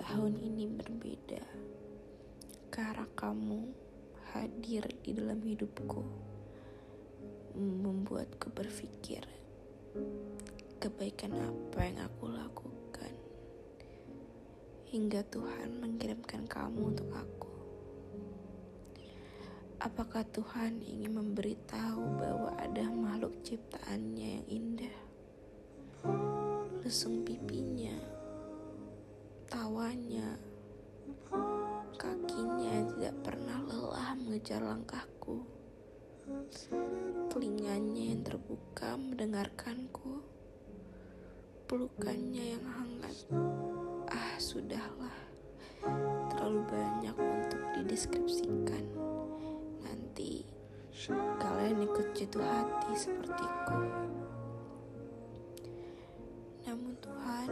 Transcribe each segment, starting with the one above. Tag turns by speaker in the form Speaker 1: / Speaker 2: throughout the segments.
Speaker 1: tahun ini berbeda. Karena kamu hadir di dalam hidupku membuatku berpikir kebaikan apa yang aku lakukan. Hingga Tuhan mengirimkan kamu untuk aku. Apakah Tuhan ingin memberitahu bahwa ada makhluk ciptaannya yang indah? Lesung pipinya tawanya kakinya tidak pernah lelah mengejar langkahku. Telinganya yang terbuka mendengarkanku. Pelukannya yang hangat. Ah sudahlah. Terlalu banyak untuk dideskripsikan. Nanti kalian ikut jatuh hati sepertiku namun Tuhan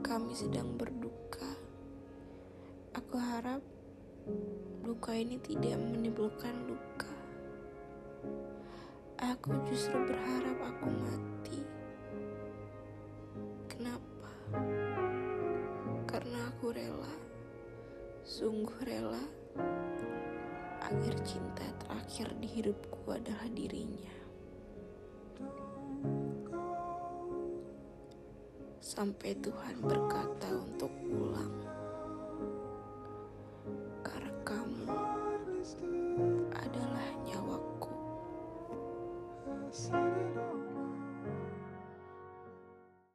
Speaker 1: kami sedang berduka. Aku harap luka ini tidak menimbulkan luka. Aku justru berharap aku mati. Kenapa? Karena aku rela. Sungguh rela. Agar cinta terakhir di hidupku adalah dirinya. Sampai Tuhan berkata untuk.